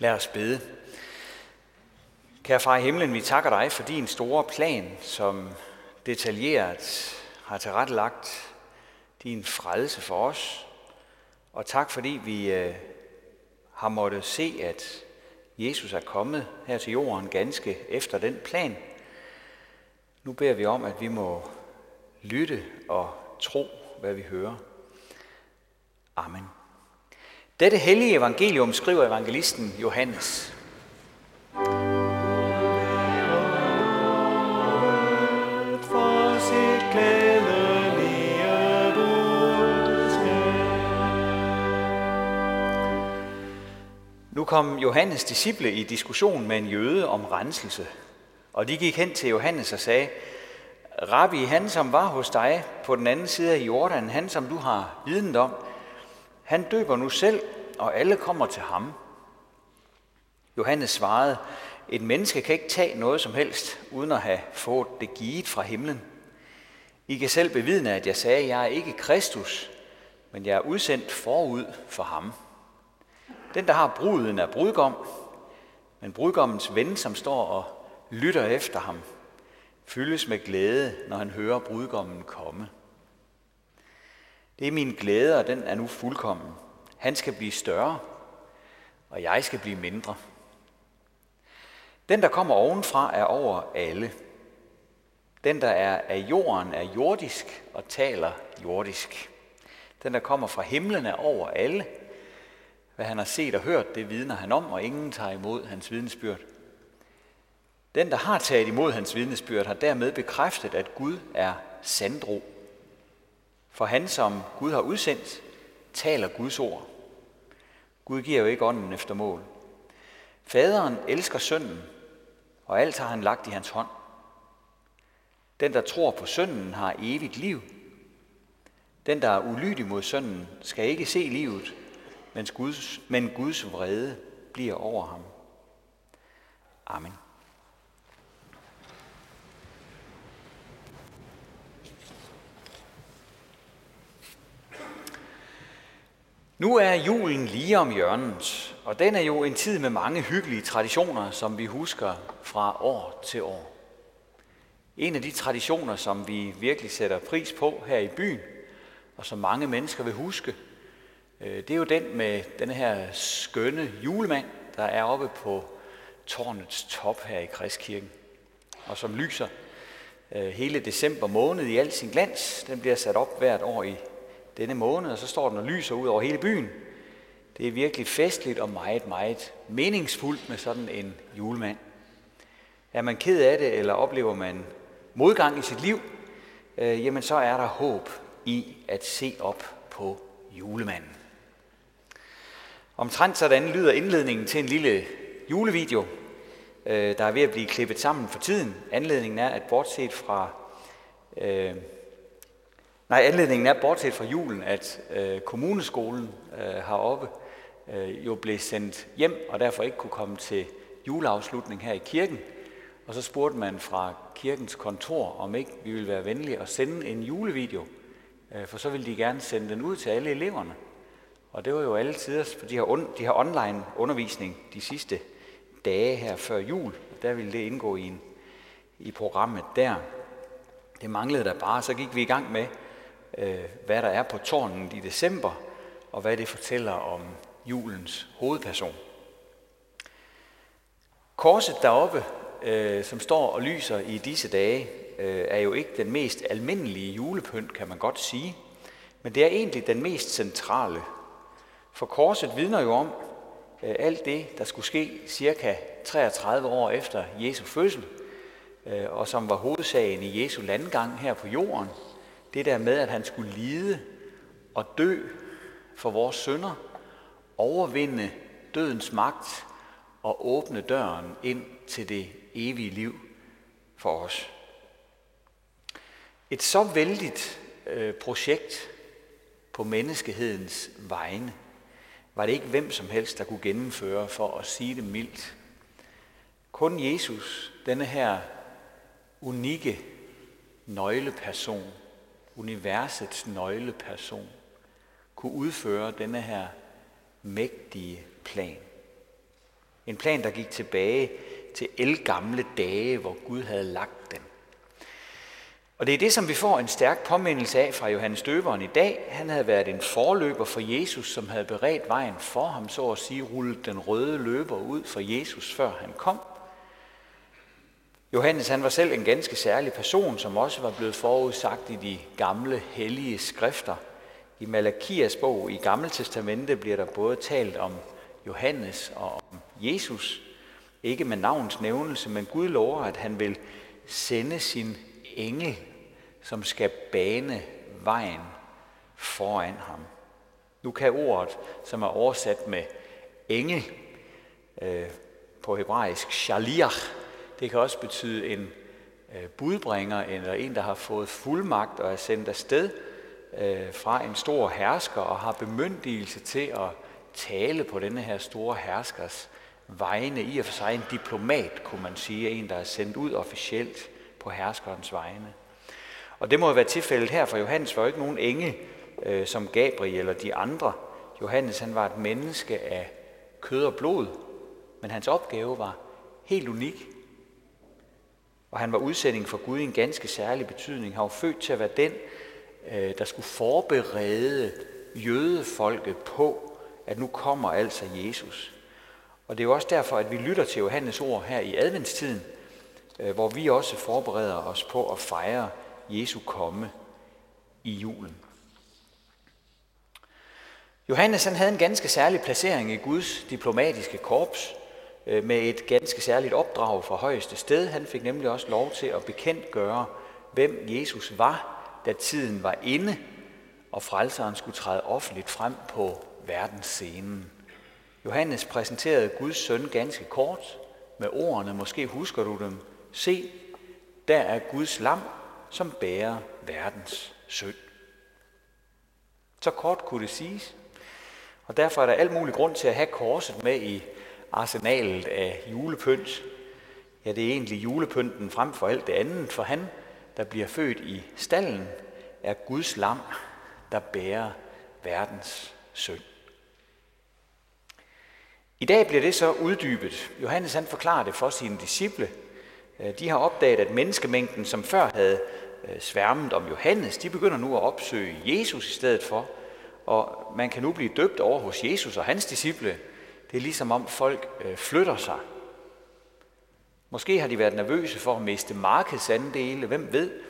Lad os bede. Kære far i himlen, vi takker dig for din store plan, som detaljeret har tilrettelagt din frelse for os. Og tak fordi vi øh, har måttet se, at Jesus er kommet her til jorden ganske efter den plan. Nu beder vi om, at vi må lytte og tro, hvad vi hører. Amen. Dette hellige evangelium skriver evangelisten Johannes. Nu kom Johannes disciple i diskussion med en jøde om renselse. Og de gik hen til Johannes og sagde, Rabbi, han som var hos dig på den anden side af Jordan, han som du har viden om, han døber nu selv, og alle kommer til ham. Johannes svarede, et menneske kan ikke tage noget som helst, uden at have fået det givet fra himlen. I kan selv bevidne, at jeg sagde, at jeg er ikke Kristus, men jeg er udsendt forud for ham. Den, der har bruden, er brudgom, men brudgommens ven, som står og lytter efter ham, fyldes med glæde, når han hører brudgommen komme. Det er min glæde, og den er nu fuldkommen. Han skal blive større, og jeg skal blive mindre. Den, der kommer ovenfra, er over alle. Den, der er af jorden, er jordisk og taler jordisk. Den, der kommer fra himlen, er over alle. Hvad han har set og hørt, det vidner han om, og ingen tager imod hans vidnesbyrd. Den, der har taget imod hans vidnesbyrd, har dermed bekræftet, at Gud er sandro. For han, som Gud har udsendt, taler Guds ord. Gud giver jo ikke ånden efter mål. Faderen elsker sønnen, og alt har han lagt i hans hånd. Den, der tror på sønnen, har evigt liv. Den, der er ulydig mod sønnen, skal ikke se livet, men Guds, men Guds vrede bliver over ham. Amen. Nu er julen lige om hjørnet, og den er jo en tid med mange hyggelige traditioner, som vi husker fra år til år. En af de traditioner, som vi virkelig sætter pris på her i byen, og som mange mennesker vil huske, øh, det er jo den med den her skønne julemand, der er oppe på tårnets top her i Kristkirken, og som lyser øh, hele december måned i al sin glans. Den bliver sat op hvert år i denne måned, og så står den og lyser ud over hele byen. Det er virkelig festligt og meget, meget meningsfuldt med sådan en julemand. Er man ked af det, eller oplever man modgang i sit liv, øh, jamen så er der håb i at se op på julemanden. Omtrent sådan lyder indledningen til en lille julevideo, øh, der er ved at blive klippet sammen for tiden. Anledningen er, at bortset fra øh, Nej, anledningen er bortset fra julen, at øh, kommuneskolen øh, heroppe øh, jo blev sendt hjem, og derfor ikke kunne komme til juleafslutning her i kirken. Og så spurgte man fra kirkens kontor, om ikke vi ville være venlige at sende en julevideo, øh, for så ville de gerne sende den ud til alle eleverne. Og det var jo alle tider, for de har, on, de har online undervisning de sidste dage her før jul. Der ville det indgå i, en, i programmet der. Det manglede der bare, så gik vi i gang med Øh, hvad der er på tårnen i december, og hvad det fortæller om julens hovedperson. Korset deroppe, øh, som står og lyser i disse dage, øh, er jo ikke den mest almindelige julepynt, kan man godt sige, men det er egentlig den mest centrale. For korset vidner jo om øh, alt det, der skulle ske cirka 33 år efter Jesu fødsel, øh, og som var hovedsagen i Jesu landgang her på jorden – det der med, at han skulle lide og dø for vores sønder, overvinde dødens magt og åbne døren ind til det evige liv for os. Et så vældigt øh, projekt på menneskehedens vegne var det ikke hvem som helst, der kunne gennemføre for at sige det mildt. Kun Jesus, denne her unikke nøgleperson, universets nøgleperson, kunne udføre denne her mægtige plan. En plan, der gik tilbage til elgamle dage, hvor Gud havde lagt den. Og det er det, som vi får en stærk påmindelse af fra Johannes Døberen i dag. Han havde været en forløber for Jesus, som havde beredt vejen for ham, så at sige, rullet den røde løber ud for Jesus, før han kom. Johannes han var selv en ganske særlig person, som også var blevet forudsagt i de gamle hellige skrifter. I Malakias bog i Gamle Testamente bliver der både talt om Johannes og om Jesus. Ikke med navns nævnelse, men Gud lover, at han vil sende sin engel, som skal bane vejen foran ham. Nu kan ordet, som er oversat med engel øh, på hebraisk, shaliach, det kan også betyde en øh, budbringer, eller en, der har fået fuldmagt og er sendt afsted øh, fra en stor hersker og har bemyndigelse til at tale på denne her store herskers vegne. I og for sig en diplomat, kunne man sige, en, der er sendt ud officielt på herskerens vegne. Og det må jo være tilfældet her, for Johannes var jo ikke nogen engel øh, som Gabriel eller de andre. Johannes han var et menneske af kød og blod, men hans opgave var helt unik. Og han var udsending for Gud i en ganske særlig betydning. Han var født til at være den, øh, der skulle forberede jødefolket på, at nu kommer altså Jesus. Og det er jo også derfor, at vi lytter til Johannes ord her i adventstiden, øh, hvor vi også forbereder os på at fejre Jesu komme i julen. Johannes han havde en ganske særlig placering i Guds diplomatiske korps Øh, med et ganske særligt opdrag fra højeste sted. Han fik nemlig også lov til at bekendtgøre, hvem Jesus var, da tiden var inde, og frelseren skulle træde offentligt frem på verdensscenen. Johannes præsenterede Guds søn ganske kort med ordene, måske husker du dem, se, der er Guds lam, som bærer verdens synd. Så kort kunne det siges. Og derfor er der alt mulig grund til at have korset med i arsenalet af julepynt. Ja, det er egentlig julepynten frem for alt det andet, for han, der bliver født i stallen, er Guds lam, der bærer verdens synd. I dag bliver det så uddybet. Johannes han forklarer det for sine disciple. Øh, de har opdaget, at menneskemængden, som før havde øh, sværmet om Johannes, de begynder nu at opsøge Jesus i stedet for. Og man kan nu blive døbt over hos Jesus og hans disciple. Det er ligesom om folk øh, flytter sig. Måske har de været nervøse for at miste markedsandele, hvem ved.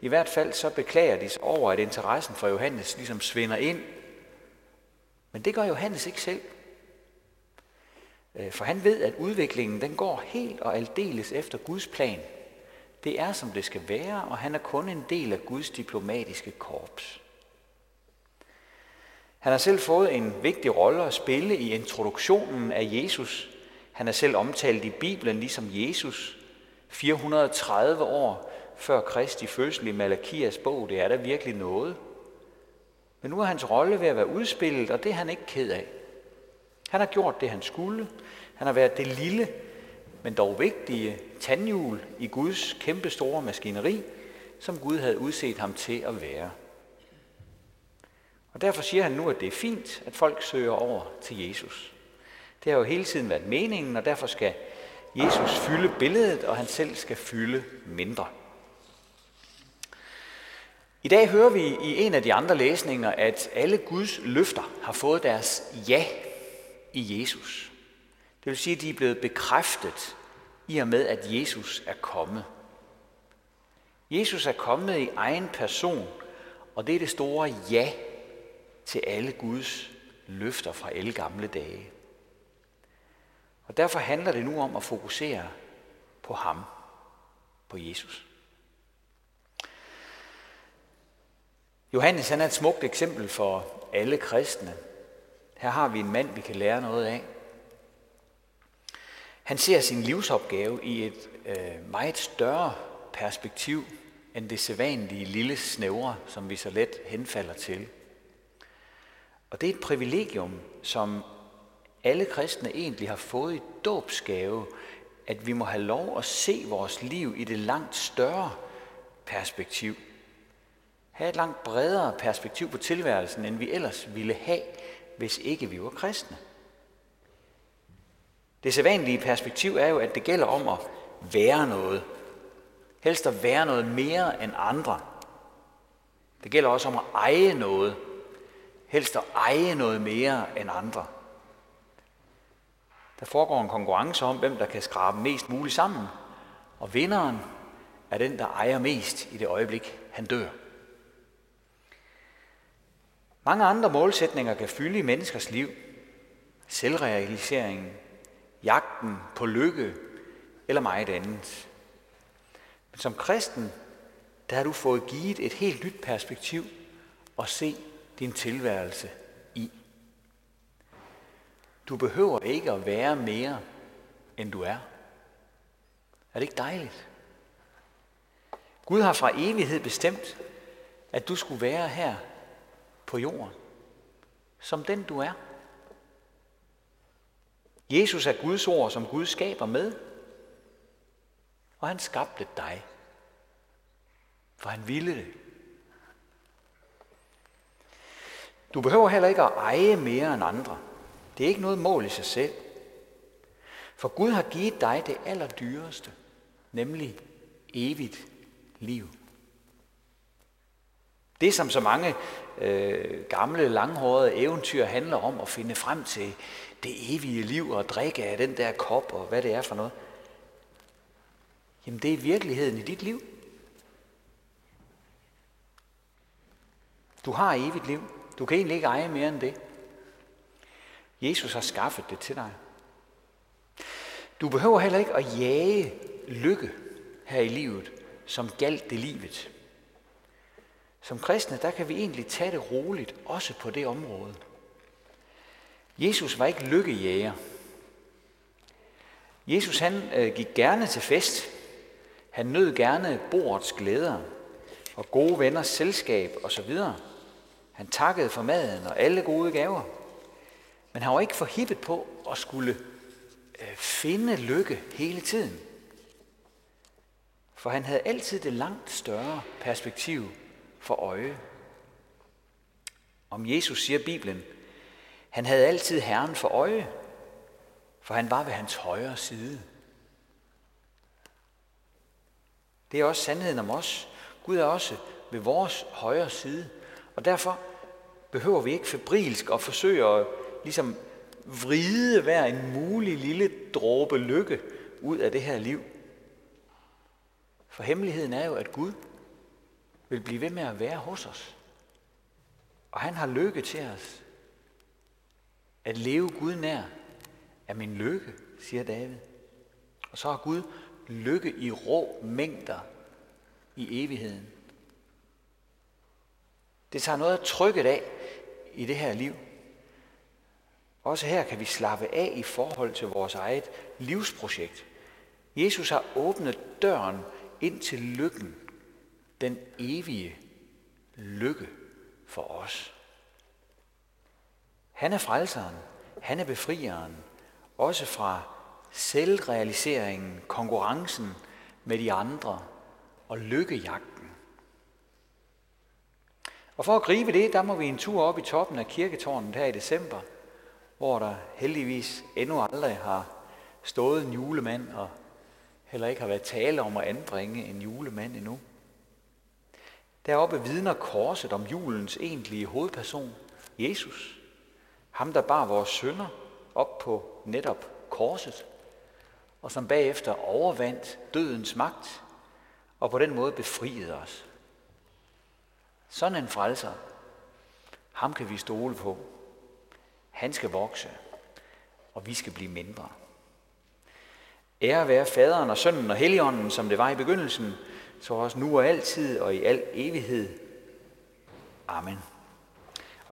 I hvert fald så beklager de sig over, at interessen for Johannes ligesom svinder ind. Men det gør Johannes ikke selv. Øh, for han ved, at udviklingen den går helt og aldeles efter Guds plan. Det er, som det skal være, og han er kun en del af Guds diplomatiske korps. Han har selv fået en vigtig rolle at spille i introduktionen af Jesus. Han er selv omtalt i Bibelen ligesom Jesus. 430 år før Kristi fødsel i Malakias bog, det er der virkelig noget. Men nu er hans rolle ved at være udspillet, og det er han ikke ked af. Han har gjort det, han skulle. Han har været det lille, men dog vigtige tandhjul i Guds kæmpe store maskineri, som Gud havde udset ham til at være. Og derfor siger han nu, at det er fint, at folk søger over til Jesus. Det har jo hele tiden været meningen, og derfor skal Jesus fylde billedet, og han selv skal fylde mindre. I dag hører vi i en af de andre læsninger, at alle Guds løfter har fået deres ja i Jesus. Det vil sige, at de er blevet bekræftet i og med, at Jesus er kommet. Jesus er kommet i egen person, og det er det store ja til alle Guds løfter fra alle gamle dage. Og derfor handler det nu om at fokusere på ham, på Jesus. Johannes han er et smukt eksempel for alle kristne. Her har vi en mand, vi kan lære noget af. Han ser sin livsopgave i et øh, meget større perspektiv end det sædvanlige lille snævre, som vi så let henfalder til. Og det er et privilegium, som alle kristne egentlig har fået i dåbsgave, at vi må have lov at se vores liv i det langt større perspektiv. Have et langt bredere perspektiv på tilværelsen, end vi ellers ville have, hvis ikke vi var kristne. Det sædvanlige perspektiv er jo, at det gælder om at være noget. Helst at være noget mere end andre. Det gælder også om at eje noget. Helst at eje noget mere end andre. Der foregår en konkurrence om, hvem der kan skrabe mest muligt sammen. Og vinderen er den, der ejer mest i det øjeblik, han dør. Mange andre målsætninger kan fylde i menneskers liv. Selvrealiseringen, jagten på lykke eller meget andet. Men som kristen, der har du fået givet et helt nyt perspektiv at se din tilværelse i. Du behøver ikke at være mere, end du er. Er det ikke dejligt? Gud har fra evighed bestemt, at du skulle være her på jorden, som den du er. Jesus er Guds ord, som Gud skaber med, og han skabte dig, for han ville det. Du behøver heller ikke at eje mere end andre. Det er ikke noget mål i sig selv. For Gud har givet dig det allerdyreste, nemlig evigt liv. Det, som så mange øh, gamle, langhårede eventyr handler om at finde frem til det evige liv og drikke af den der kop og hvad det er for noget, jamen det er virkeligheden i dit liv. Du har evigt liv. Du kan egentlig ikke eje mere end det. Jesus har skaffet det til dig. Du behøver heller ikke at jage lykke her i livet, som galt det livet. Som kristne, der kan vi egentlig tage det roligt, også på det område. Jesus var ikke lykkejæger. Jesus han øh, gik gerne til fest. Han nød gerne bordets glæder og gode venners selskab osv. Han takkede for maden og alle gode gaver. Men han var ikke forhippet på at skulle øh, finde lykke hele tiden. For han havde altid det langt større perspektiv for øje. Om Jesus siger Bibelen, han havde altid Herren for øje, for han var ved hans højre side. Det er også sandheden om os. Gud er også ved vores højre side. Og derfor behøver vi ikke febrilsk at forsøge at ligesom vride hver en mulig lille dråbe lykke ud af det her liv. For hemmeligheden er jo, at Gud vil blive ved med at være hos os. Og han har lykke til os. At leve Gud nær er min lykke, siger David. Og så har Gud lykke i rå mængder i evigheden. Det tager noget af trykket af i det her liv. Også her kan vi slappe af i forhold til vores eget livsprojekt. Jesus har åbnet døren ind til lykken, den evige lykke for os. Han er frelseren, han er befrieren, også fra selvrealiseringen, konkurrencen med de andre og lykkejagten. Og for at gribe det, der må vi en tur op i toppen af kirketårnet her i december, hvor der heldigvis endnu aldrig har stået en julemand, og heller ikke har været tale om at anbringe en julemand endnu. Deroppe vidner korset om julens egentlige hovedperson, Jesus. Ham, der bar vores sønder op på netop korset, og som bagefter overvandt dødens magt, og på den måde befriede os. Sådan en frelser, ham kan vi stole på. Han skal vokse, og vi skal blive mindre. Ære være faderen og sønnen og helligånden, som det var i begyndelsen, så også nu og altid og i al evighed. Amen.